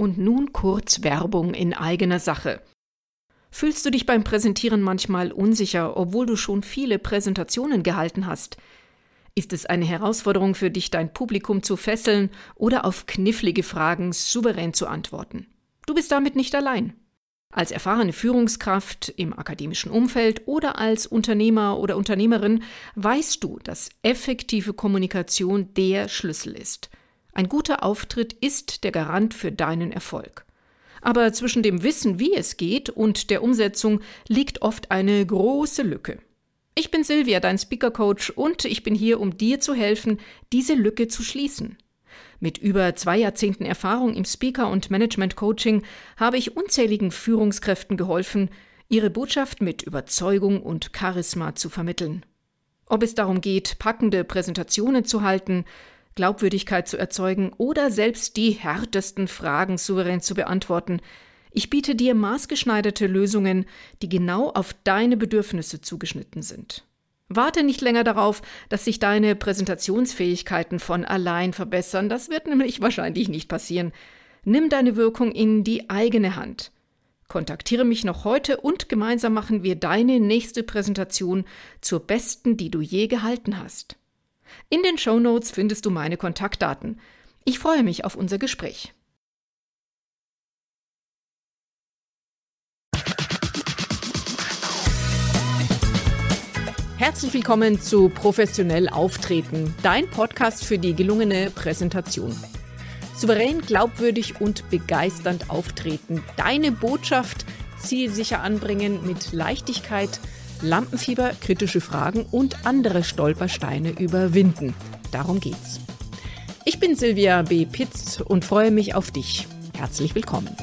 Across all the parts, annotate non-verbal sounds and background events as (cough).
Und nun kurz Werbung in eigener Sache. Fühlst du dich beim Präsentieren manchmal unsicher, obwohl du schon viele Präsentationen gehalten hast? Ist es eine Herausforderung für dich, dein Publikum zu fesseln oder auf knifflige Fragen souverän zu antworten? Du bist damit nicht allein. Als erfahrene Führungskraft im akademischen Umfeld oder als Unternehmer oder Unternehmerin weißt du, dass effektive Kommunikation der Schlüssel ist. Ein guter Auftritt ist der Garant für deinen Erfolg. Aber zwischen dem Wissen, wie es geht, und der Umsetzung liegt oft eine große Lücke. Ich bin Silvia, dein Speaker Coach, und ich bin hier, um dir zu helfen, diese Lücke zu schließen. Mit über zwei Jahrzehnten Erfahrung im Speaker- und Management-Coaching habe ich unzähligen Führungskräften geholfen, ihre Botschaft mit Überzeugung und Charisma zu vermitteln. Ob es darum geht, packende Präsentationen zu halten, Glaubwürdigkeit zu erzeugen oder selbst die härtesten Fragen souverän zu beantworten. Ich biete dir maßgeschneiderte Lösungen, die genau auf deine Bedürfnisse zugeschnitten sind. Warte nicht länger darauf, dass sich deine Präsentationsfähigkeiten von allein verbessern, das wird nämlich wahrscheinlich nicht passieren. Nimm deine Wirkung in die eigene Hand. Kontaktiere mich noch heute und gemeinsam machen wir deine nächste Präsentation zur besten, die du je gehalten hast. In den Show Notes findest du meine Kontaktdaten. Ich freue mich auf unser Gespräch. Herzlich willkommen zu Professionell Auftreten, dein Podcast für die gelungene Präsentation. Souverän, glaubwürdig und begeisternd auftreten, deine Botschaft zielsicher anbringen mit Leichtigkeit, Lampenfieber, kritische Fragen und andere Stolpersteine überwinden. Darum geht's. Ich bin Silvia B. Pitz und freue mich auf dich. Herzlich willkommen.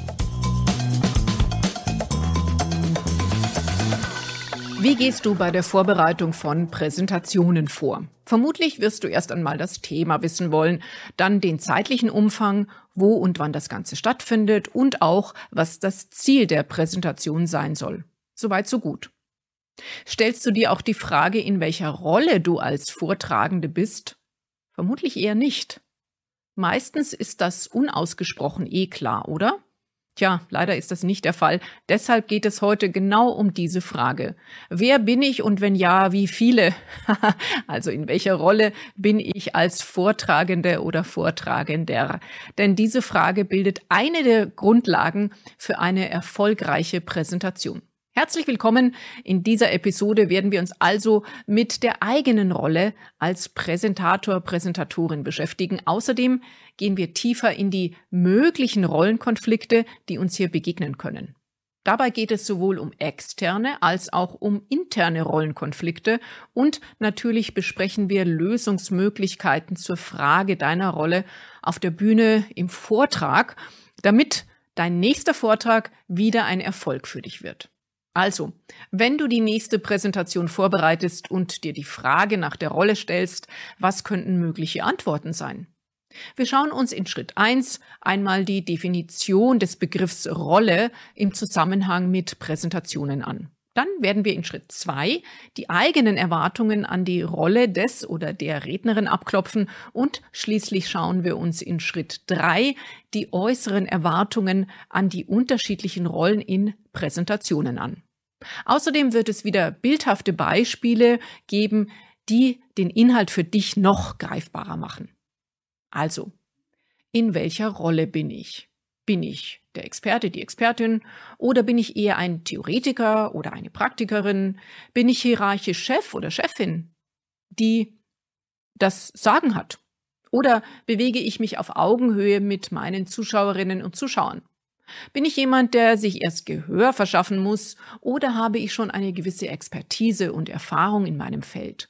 Wie gehst du bei der Vorbereitung von Präsentationen vor? Vermutlich wirst du erst einmal das Thema wissen wollen, dann den zeitlichen Umfang, wo und wann das Ganze stattfindet und auch, was das Ziel der Präsentation sein soll. Soweit so gut. Stellst du dir auch die Frage, in welcher Rolle du als Vortragende bist? Vermutlich eher nicht. Meistens ist das unausgesprochen eh klar, oder? Tja, leider ist das nicht der Fall. Deshalb geht es heute genau um diese Frage. Wer bin ich und wenn ja, wie viele? (laughs) also in welcher Rolle bin ich als Vortragende oder Vortragender? Denn diese Frage bildet eine der Grundlagen für eine erfolgreiche Präsentation. Herzlich willkommen. In dieser Episode werden wir uns also mit der eigenen Rolle als Präsentator, Präsentatorin beschäftigen. Außerdem gehen wir tiefer in die möglichen Rollenkonflikte, die uns hier begegnen können. Dabei geht es sowohl um externe als auch um interne Rollenkonflikte und natürlich besprechen wir Lösungsmöglichkeiten zur Frage deiner Rolle auf der Bühne im Vortrag, damit dein nächster Vortrag wieder ein Erfolg für dich wird. Also, wenn du die nächste Präsentation vorbereitest und dir die Frage nach der Rolle stellst, was könnten mögliche Antworten sein? Wir schauen uns in Schritt eins einmal die Definition des Begriffs Rolle im Zusammenhang mit Präsentationen an. Dann werden wir in Schritt zwei die eigenen Erwartungen an die Rolle des oder der Rednerin abklopfen und schließlich schauen wir uns in Schritt drei die äußeren Erwartungen an die unterschiedlichen Rollen in Präsentationen an. Außerdem wird es wieder bildhafte Beispiele geben, die den Inhalt für dich noch greifbarer machen. Also, in welcher Rolle bin ich? Bin ich der Experte, die Expertin oder bin ich eher ein Theoretiker oder eine Praktikerin? Bin ich hierarchisch Chef oder Chefin, die das Sagen hat? Oder bewege ich mich auf Augenhöhe mit meinen Zuschauerinnen und Zuschauern? Bin ich jemand, der sich erst Gehör verschaffen muss, oder habe ich schon eine gewisse Expertise und Erfahrung in meinem Feld?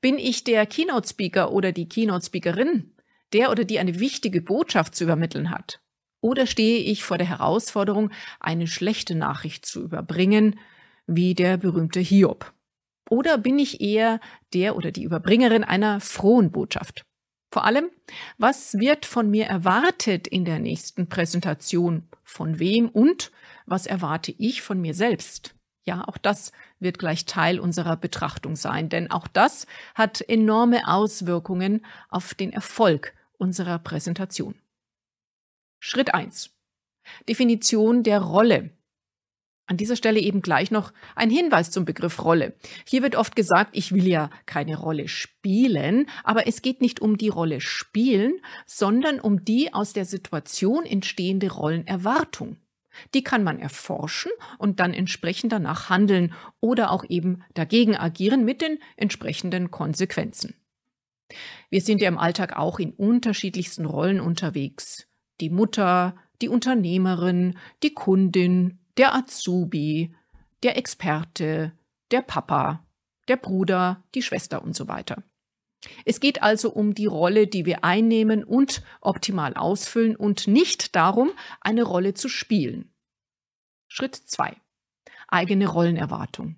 Bin ich der Keynote-Speaker oder die Keynote-Speakerin, der oder die eine wichtige Botschaft zu übermitteln hat? Oder stehe ich vor der Herausforderung, eine schlechte Nachricht zu überbringen, wie der berühmte Hiob? Oder bin ich eher der oder die Überbringerin einer frohen Botschaft? Vor allem, was wird von mir erwartet in der nächsten Präsentation? Von wem und was erwarte ich von mir selbst? Ja, auch das wird gleich Teil unserer Betrachtung sein, denn auch das hat enorme Auswirkungen auf den Erfolg unserer Präsentation. Schritt eins: Definition der Rolle. An dieser Stelle eben gleich noch ein Hinweis zum Begriff Rolle. Hier wird oft gesagt, ich will ja keine Rolle spielen, aber es geht nicht um die Rolle spielen, sondern um die aus der Situation entstehende Rollenerwartung. Die kann man erforschen und dann entsprechend danach handeln oder auch eben dagegen agieren mit den entsprechenden Konsequenzen. Wir sind ja im Alltag auch in unterschiedlichsten Rollen unterwegs. Die Mutter, die Unternehmerin, die Kundin, der Azubi, der Experte, der Papa, der Bruder, die Schwester und so weiter. Es geht also um die Rolle, die wir einnehmen und optimal ausfüllen und nicht darum, eine Rolle zu spielen. Schritt zwei: Eigene Rollenerwartung.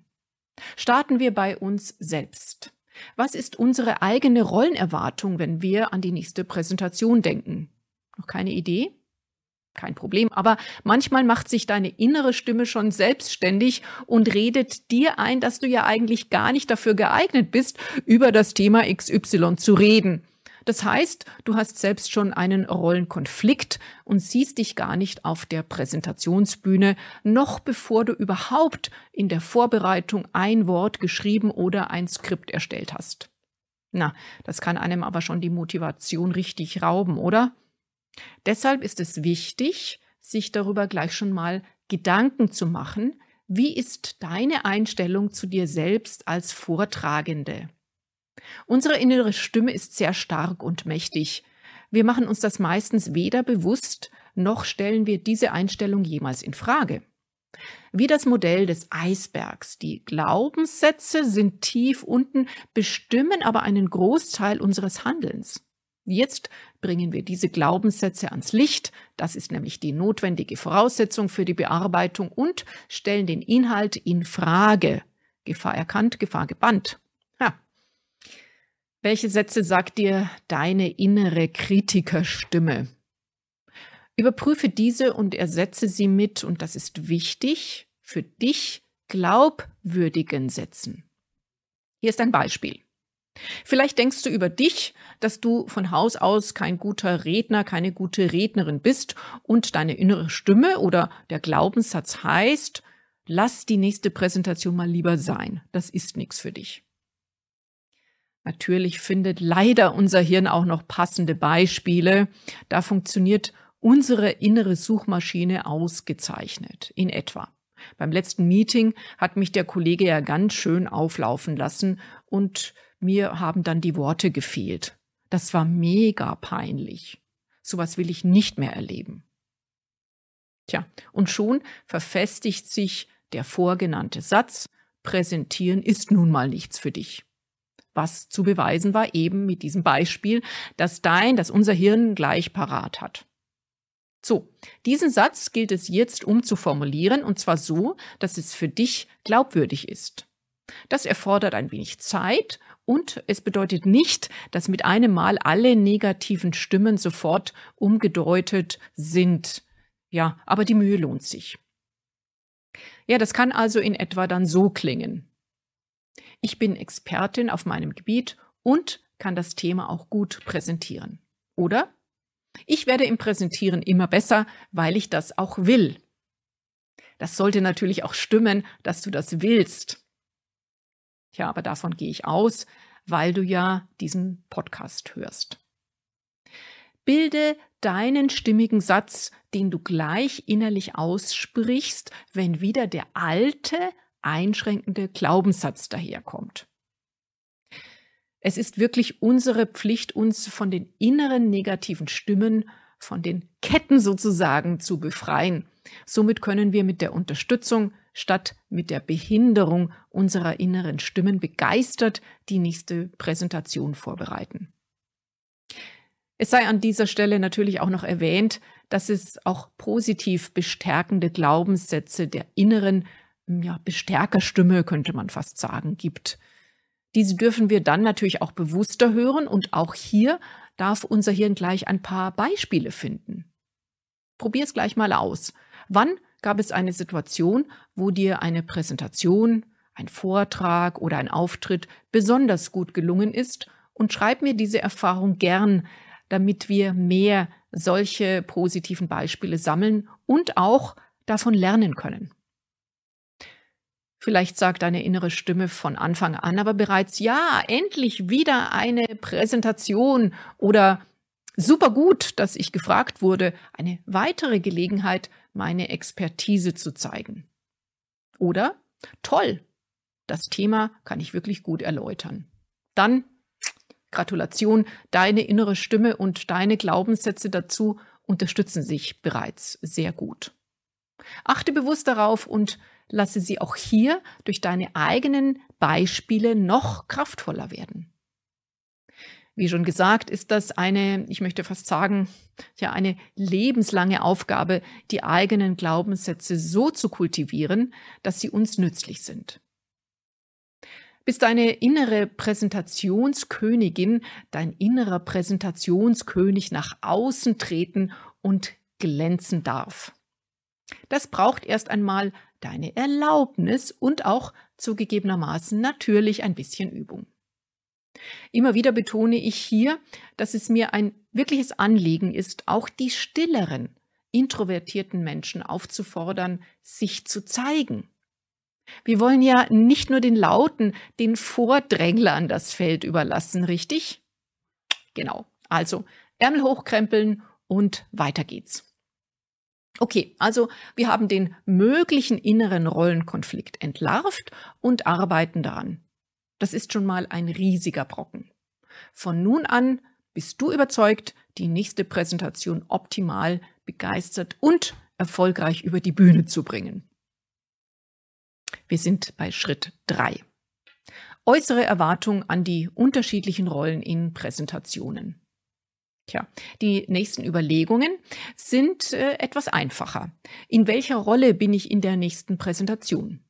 Starten wir bei uns selbst. Was ist unsere eigene Rollenerwartung, wenn wir an die nächste Präsentation denken? Noch keine Idee? Kein Problem. Aber manchmal macht sich deine innere Stimme schon selbstständig und redet dir ein, dass du ja eigentlich gar nicht dafür geeignet bist, über das Thema XY zu reden. Das heißt, du hast selbst schon einen Rollenkonflikt und siehst dich gar nicht auf der Präsentationsbühne, noch bevor du überhaupt in der Vorbereitung ein Wort geschrieben oder ein Skript erstellt hast. Na, das kann einem aber schon die Motivation richtig rauben, oder? Deshalb ist es wichtig, sich darüber gleich schon mal Gedanken zu machen, wie ist deine Einstellung zu dir selbst als Vortragende? Unsere innere Stimme ist sehr stark und mächtig. Wir machen uns das meistens weder bewusst, noch stellen wir diese Einstellung jemals in Frage. Wie das Modell des Eisbergs. Die Glaubenssätze sind tief unten, bestimmen aber einen Großteil unseres Handelns. Jetzt bringen wir diese Glaubenssätze ans Licht, das ist nämlich die notwendige Voraussetzung für die Bearbeitung und stellen den Inhalt in Frage. Gefahr erkannt, Gefahr gebannt. Ja. Welche Sätze sagt dir deine innere Kritikerstimme? Überprüfe diese und ersetze sie mit, und das ist wichtig, für dich glaubwürdigen Sätzen. Hier ist ein Beispiel. Vielleicht denkst du über dich, dass du von Haus aus kein guter Redner, keine gute Rednerin bist und deine innere Stimme oder der Glaubenssatz heißt, lass die nächste Präsentation mal lieber sein. Das ist nichts für dich. Natürlich findet leider unser Hirn auch noch passende Beispiele. Da funktioniert unsere innere Suchmaschine ausgezeichnet, in etwa. Beim letzten Meeting hat mich der Kollege ja ganz schön auflaufen lassen und mir haben dann die Worte gefehlt. Das war mega peinlich. Sowas will ich nicht mehr erleben. Tja, und schon verfestigt sich der vorgenannte Satz, präsentieren ist nun mal nichts für dich. Was zu beweisen war eben mit diesem Beispiel, dass dein, dass unser Hirn gleich parat hat. So, diesen Satz gilt es jetzt umzuformulieren und zwar so, dass es für dich glaubwürdig ist. Das erfordert ein wenig Zeit und es bedeutet nicht, dass mit einem Mal alle negativen Stimmen sofort umgedeutet sind. Ja, aber die Mühe lohnt sich. Ja, das kann also in etwa dann so klingen. Ich bin Expertin auf meinem Gebiet und kann das Thema auch gut präsentieren. Oder ich werde im Präsentieren immer besser, weil ich das auch will. Das sollte natürlich auch stimmen, dass du das willst. Ja, aber davon gehe ich aus, weil du ja diesen Podcast hörst. Bilde deinen stimmigen Satz, den du gleich innerlich aussprichst, wenn wieder der alte, einschränkende Glaubenssatz daherkommt. Es ist wirklich unsere Pflicht, uns von den inneren negativen Stimmen, von den Ketten sozusagen zu befreien. Somit können wir mit der Unterstützung statt mit der Behinderung unserer inneren Stimmen begeistert die nächste Präsentation vorbereiten. Es sei an dieser Stelle natürlich auch noch erwähnt, dass es auch positiv bestärkende Glaubenssätze der inneren ja, Bestärkerstimme, könnte man fast sagen, gibt. Diese dürfen wir dann natürlich auch bewusster hören und auch hier darf unser Hirn gleich ein paar Beispiele finden. Probier es gleich mal aus. Wann gab es eine Situation, wo dir eine Präsentation, ein Vortrag oder ein Auftritt besonders gut gelungen ist und schreib mir diese Erfahrung gern. damit wir mehr solche positiven Beispiele sammeln und auch davon lernen können. Vielleicht sagt deine innere Stimme von Anfang an aber bereits, ja, endlich wieder eine Präsentation oder super gut, dass ich gefragt wurde, eine weitere Gelegenheit, meine Expertise zu zeigen. Oder toll, das Thema kann ich wirklich gut erläutern. Dann Gratulation, deine innere Stimme und deine Glaubenssätze dazu unterstützen sich bereits sehr gut. Achte bewusst darauf und lasse sie auch hier durch deine eigenen Beispiele noch kraftvoller werden. Wie schon gesagt, ist das eine, ich möchte fast sagen, ja, eine lebenslange Aufgabe, die eigenen Glaubenssätze so zu kultivieren, dass sie uns nützlich sind. Bis deine innere Präsentationskönigin, dein innerer Präsentationskönig nach außen treten und glänzen darf. Das braucht erst einmal deine Erlaubnis und auch zugegebenermaßen natürlich ein bisschen Übung. Immer wieder betone ich hier, dass es mir ein wirkliches Anliegen ist, auch die stilleren, introvertierten Menschen aufzufordern, sich zu zeigen. Wir wollen ja nicht nur den Lauten, den Vordränglern das Feld überlassen, richtig? Genau. Also Ärmel hochkrempeln und weiter geht's. Okay, also wir haben den möglichen inneren Rollenkonflikt entlarvt und arbeiten daran. Das ist schon mal ein riesiger Brocken. Von nun an bist du überzeugt, die nächste Präsentation optimal, begeistert und erfolgreich über die Bühne zu bringen. Wir sind bei Schritt drei: Äußere Erwartung an die unterschiedlichen Rollen in Präsentationen. Tja, die nächsten Überlegungen sind äh, etwas einfacher. In welcher Rolle bin ich in der nächsten Präsentation?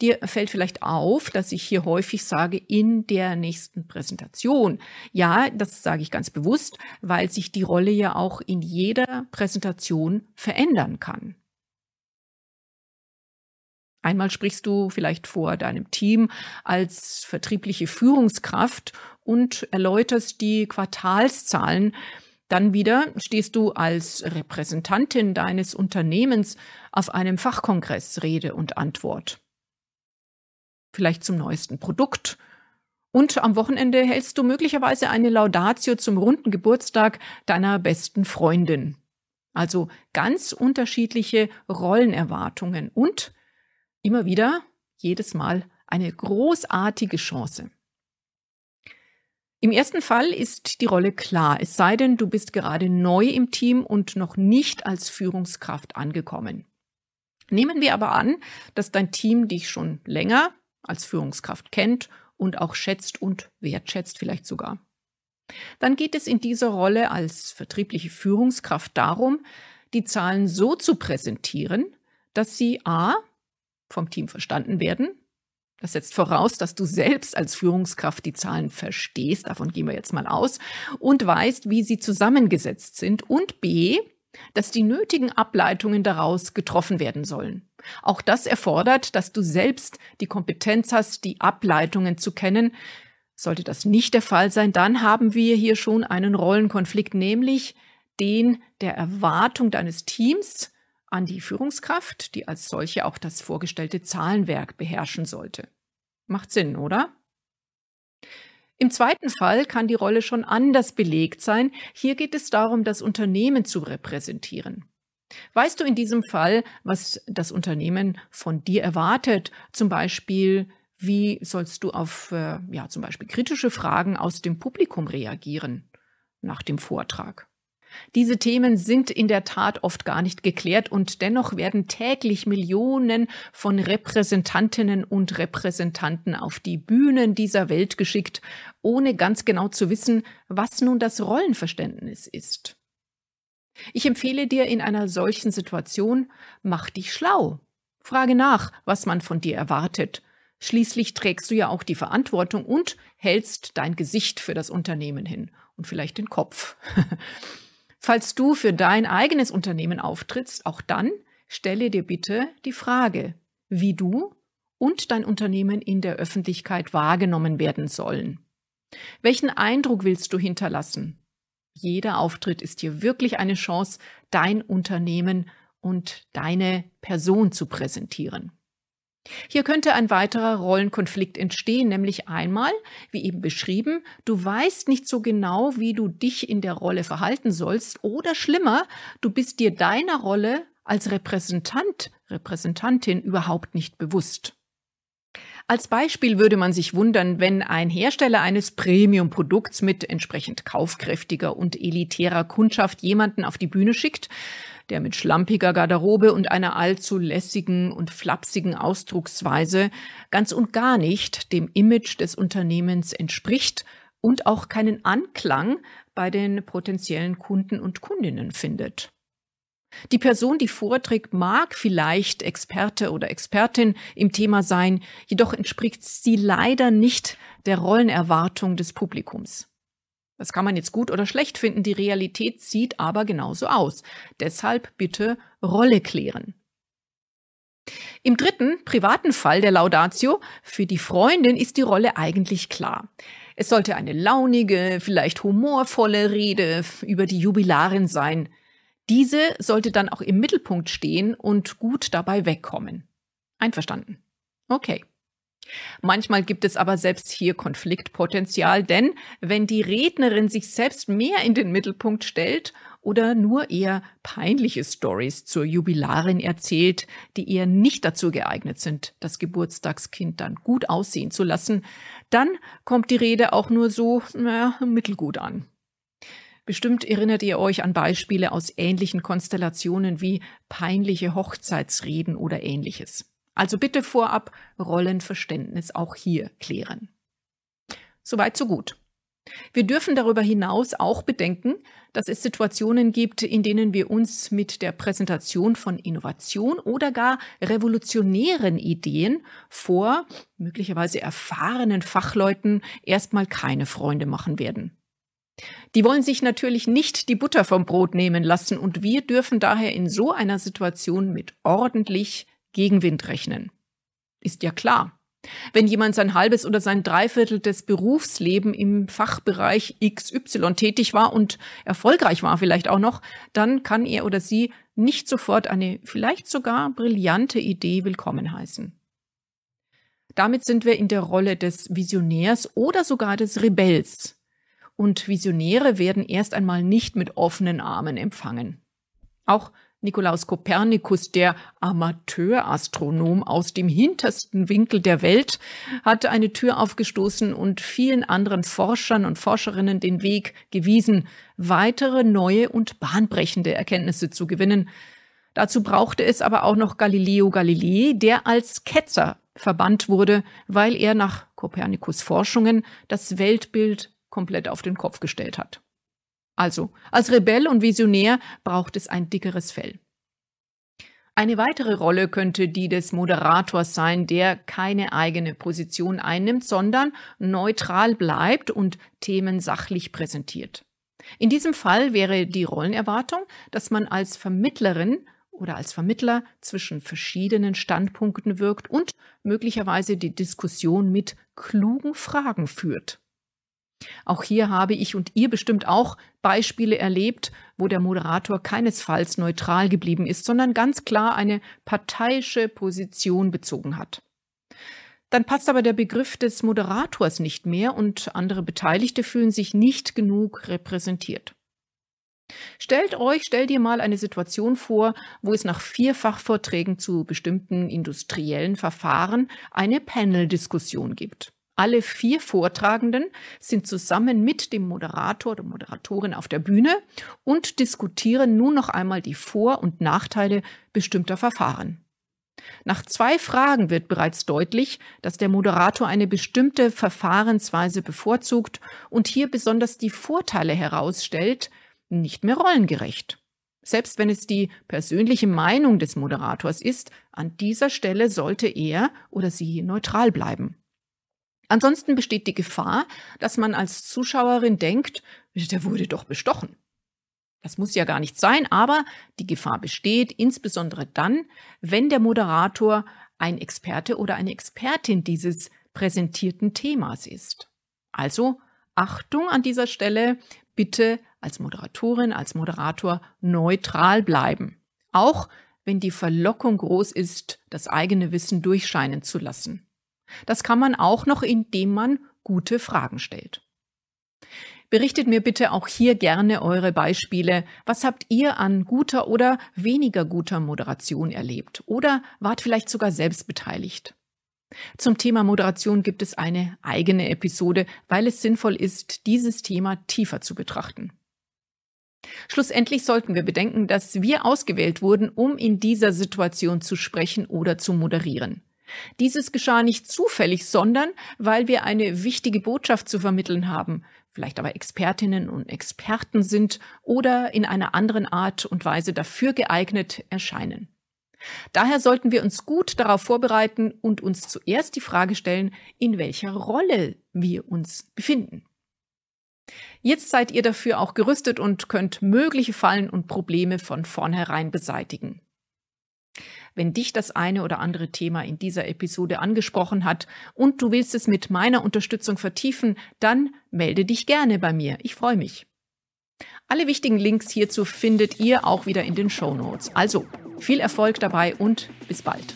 Dir fällt vielleicht auf, dass ich hier häufig sage, in der nächsten Präsentation. Ja, das sage ich ganz bewusst, weil sich die Rolle ja auch in jeder Präsentation verändern kann. Einmal sprichst du vielleicht vor deinem Team als vertriebliche Führungskraft und erläuterst die Quartalszahlen. Dann wieder stehst du als Repräsentantin deines Unternehmens auf einem Fachkongress Rede und Antwort. Vielleicht zum neuesten Produkt. Und am Wochenende hältst du möglicherweise eine Laudatio zum runden Geburtstag deiner besten Freundin. Also ganz unterschiedliche Rollenerwartungen und immer wieder, jedes Mal eine großartige Chance. Im ersten Fall ist die Rolle klar, es sei denn, du bist gerade neu im Team und noch nicht als Führungskraft angekommen. Nehmen wir aber an, dass dein Team dich schon länger als Führungskraft kennt und auch schätzt und wertschätzt vielleicht sogar. Dann geht es in dieser Rolle als vertriebliche Führungskraft darum, die Zahlen so zu präsentieren, dass sie a vom Team verstanden werden. Das setzt voraus, dass du selbst als Führungskraft die Zahlen verstehst, davon gehen wir jetzt mal aus, und weißt, wie sie zusammengesetzt sind. Und b, dass die nötigen Ableitungen daraus getroffen werden sollen. Auch das erfordert, dass du selbst die Kompetenz hast, die Ableitungen zu kennen. Sollte das nicht der Fall sein, dann haben wir hier schon einen Rollenkonflikt, nämlich den der Erwartung deines Teams an die Führungskraft, die als solche auch das vorgestellte Zahlenwerk beherrschen sollte. Macht Sinn, oder? Im zweiten Fall kann die Rolle schon anders belegt sein. Hier geht es darum, das Unternehmen zu repräsentieren. Weißt du in diesem Fall, was das Unternehmen von dir erwartet? Zum Beispiel, wie sollst du auf, äh, ja, zum Beispiel kritische Fragen aus dem Publikum reagieren nach dem Vortrag? Diese Themen sind in der Tat oft gar nicht geklärt und dennoch werden täglich Millionen von Repräsentantinnen und Repräsentanten auf die Bühnen dieser Welt geschickt, ohne ganz genau zu wissen, was nun das Rollenverständnis ist. Ich empfehle dir in einer solchen Situation, mach dich schlau. Frage nach, was man von dir erwartet. Schließlich trägst du ja auch die Verantwortung und hältst dein Gesicht für das Unternehmen hin und vielleicht den Kopf. (laughs) Falls du für dein eigenes Unternehmen auftrittst, auch dann stelle dir bitte die Frage, wie du und dein Unternehmen in der Öffentlichkeit wahrgenommen werden sollen. Welchen Eindruck willst du hinterlassen? Jeder Auftritt ist hier wirklich eine Chance, dein Unternehmen und deine Person zu präsentieren. Hier könnte ein weiterer Rollenkonflikt entstehen, nämlich einmal, wie eben beschrieben, du weißt nicht so genau, wie du dich in der Rolle verhalten sollst, oder schlimmer, du bist dir deiner Rolle als Repräsentant, Repräsentantin überhaupt nicht bewusst. Als Beispiel würde man sich wundern, wenn ein Hersteller eines Premium-Produkts mit entsprechend kaufkräftiger und elitärer Kundschaft jemanden auf die Bühne schickt, der mit schlampiger Garderobe und einer allzu lässigen und flapsigen Ausdrucksweise ganz und gar nicht dem Image des Unternehmens entspricht und auch keinen Anklang bei den potenziellen Kunden und Kundinnen findet. Die Person, die vorträgt, mag vielleicht Experte oder Expertin im Thema sein, jedoch entspricht sie leider nicht der Rollenerwartung des Publikums. Das kann man jetzt gut oder schlecht finden, die Realität sieht aber genauso aus. Deshalb bitte Rolle klären. Im dritten, privaten Fall der Laudatio, für die Freundin ist die Rolle eigentlich klar. Es sollte eine launige, vielleicht humorvolle Rede über die Jubilarin sein. Diese sollte dann auch im Mittelpunkt stehen und gut dabei wegkommen. Einverstanden? Okay. Manchmal gibt es aber selbst hier Konfliktpotenzial, denn wenn die Rednerin sich selbst mehr in den Mittelpunkt stellt oder nur eher peinliche Stories zur Jubilarin erzählt, die eher nicht dazu geeignet sind, das Geburtstagskind dann gut aussehen zu lassen, dann kommt die Rede auch nur so naja, mittelgut an. Bestimmt erinnert ihr euch an Beispiele aus ähnlichen Konstellationen wie peinliche Hochzeitsreden oder ähnliches. Also bitte vorab Rollenverständnis auch hier klären. Soweit so gut. Wir dürfen darüber hinaus auch bedenken, dass es Situationen gibt, in denen wir uns mit der Präsentation von Innovation oder gar revolutionären Ideen vor möglicherweise erfahrenen Fachleuten erstmal keine Freunde machen werden. Die wollen sich natürlich nicht die Butter vom Brot nehmen lassen und wir dürfen daher in so einer Situation mit ordentlich Gegenwind rechnen. Ist ja klar. Wenn jemand sein halbes oder sein Dreiviertel des Berufsleben im Fachbereich XY tätig war und erfolgreich war vielleicht auch noch, dann kann er oder sie nicht sofort eine vielleicht sogar brillante Idee willkommen heißen. Damit sind wir in der Rolle des Visionärs oder sogar des Rebells, und Visionäre werden erst einmal nicht mit offenen Armen empfangen. Auch Nikolaus Kopernikus, der Amateurastronom aus dem hintersten Winkel der Welt, hatte eine Tür aufgestoßen und vielen anderen Forschern und Forscherinnen den Weg gewiesen, weitere neue und bahnbrechende Erkenntnisse zu gewinnen. Dazu brauchte es aber auch noch Galileo Galilei, der als Ketzer verbannt wurde, weil er nach Kopernikus Forschungen das Weltbild komplett auf den Kopf gestellt hat. Also, als Rebell und Visionär braucht es ein dickeres Fell. Eine weitere Rolle könnte die des Moderators sein, der keine eigene Position einnimmt, sondern neutral bleibt und Themen sachlich präsentiert. In diesem Fall wäre die Rollenerwartung, dass man als Vermittlerin oder als Vermittler zwischen verschiedenen Standpunkten wirkt und möglicherweise die Diskussion mit klugen Fragen führt. Auch hier habe ich und ihr bestimmt auch Beispiele erlebt, wo der Moderator keinesfalls neutral geblieben ist, sondern ganz klar eine parteiische Position bezogen hat. Dann passt aber der Begriff des Moderators nicht mehr und andere Beteiligte fühlen sich nicht genug repräsentiert. Stellt euch, stellt dir mal eine Situation vor, wo es nach vier Fachvorträgen zu bestimmten industriellen Verfahren eine Panel-Diskussion gibt. Alle vier Vortragenden sind zusammen mit dem Moderator oder Moderatorin auf der Bühne und diskutieren nun noch einmal die Vor- und Nachteile bestimmter Verfahren. Nach zwei Fragen wird bereits deutlich, dass der Moderator eine bestimmte Verfahrensweise bevorzugt und hier besonders die Vorteile herausstellt, nicht mehr rollengerecht. Selbst wenn es die persönliche Meinung des Moderators ist, an dieser Stelle sollte er oder sie neutral bleiben. Ansonsten besteht die Gefahr, dass man als Zuschauerin denkt, der wurde doch bestochen. Das muss ja gar nicht sein, aber die Gefahr besteht insbesondere dann, wenn der Moderator ein Experte oder eine Expertin dieses präsentierten Themas ist. Also Achtung an dieser Stelle, bitte als Moderatorin, als Moderator neutral bleiben. Auch wenn die Verlockung groß ist, das eigene Wissen durchscheinen zu lassen. Das kann man auch noch, indem man gute Fragen stellt. Berichtet mir bitte auch hier gerne eure Beispiele. Was habt ihr an guter oder weniger guter Moderation erlebt? Oder wart vielleicht sogar selbst beteiligt? Zum Thema Moderation gibt es eine eigene Episode, weil es sinnvoll ist, dieses Thema tiefer zu betrachten. Schlussendlich sollten wir bedenken, dass wir ausgewählt wurden, um in dieser Situation zu sprechen oder zu moderieren. Dieses geschah nicht zufällig, sondern weil wir eine wichtige Botschaft zu vermitteln haben, vielleicht aber Expertinnen und Experten sind oder in einer anderen Art und Weise dafür geeignet erscheinen. Daher sollten wir uns gut darauf vorbereiten und uns zuerst die Frage stellen, in welcher Rolle wir uns befinden. Jetzt seid ihr dafür auch gerüstet und könnt mögliche Fallen und Probleme von vornherein beseitigen. Wenn dich das eine oder andere Thema in dieser Episode angesprochen hat und du willst es mit meiner Unterstützung vertiefen, dann melde dich gerne bei mir. Ich freue mich. Alle wichtigen Links hierzu findet ihr auch wieder in den Show Notes. Also viel Erfolg dabei und bis bald.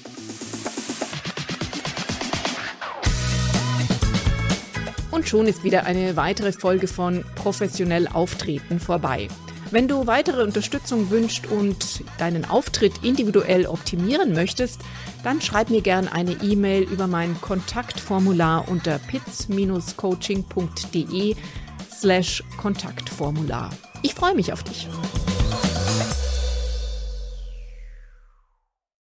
Und schon ist wieder eine weitere Folge von Professionell Auftreten vorbei. Wenn du weitere Unterstützung wünschst und deinen Auftritt individuell optimieren möchtest, dann schreib mir gerne eine E-Mail über mein Kontaktformular unter pitz-coaching.de slash Kontaktformular. Ich freue mich auf dich.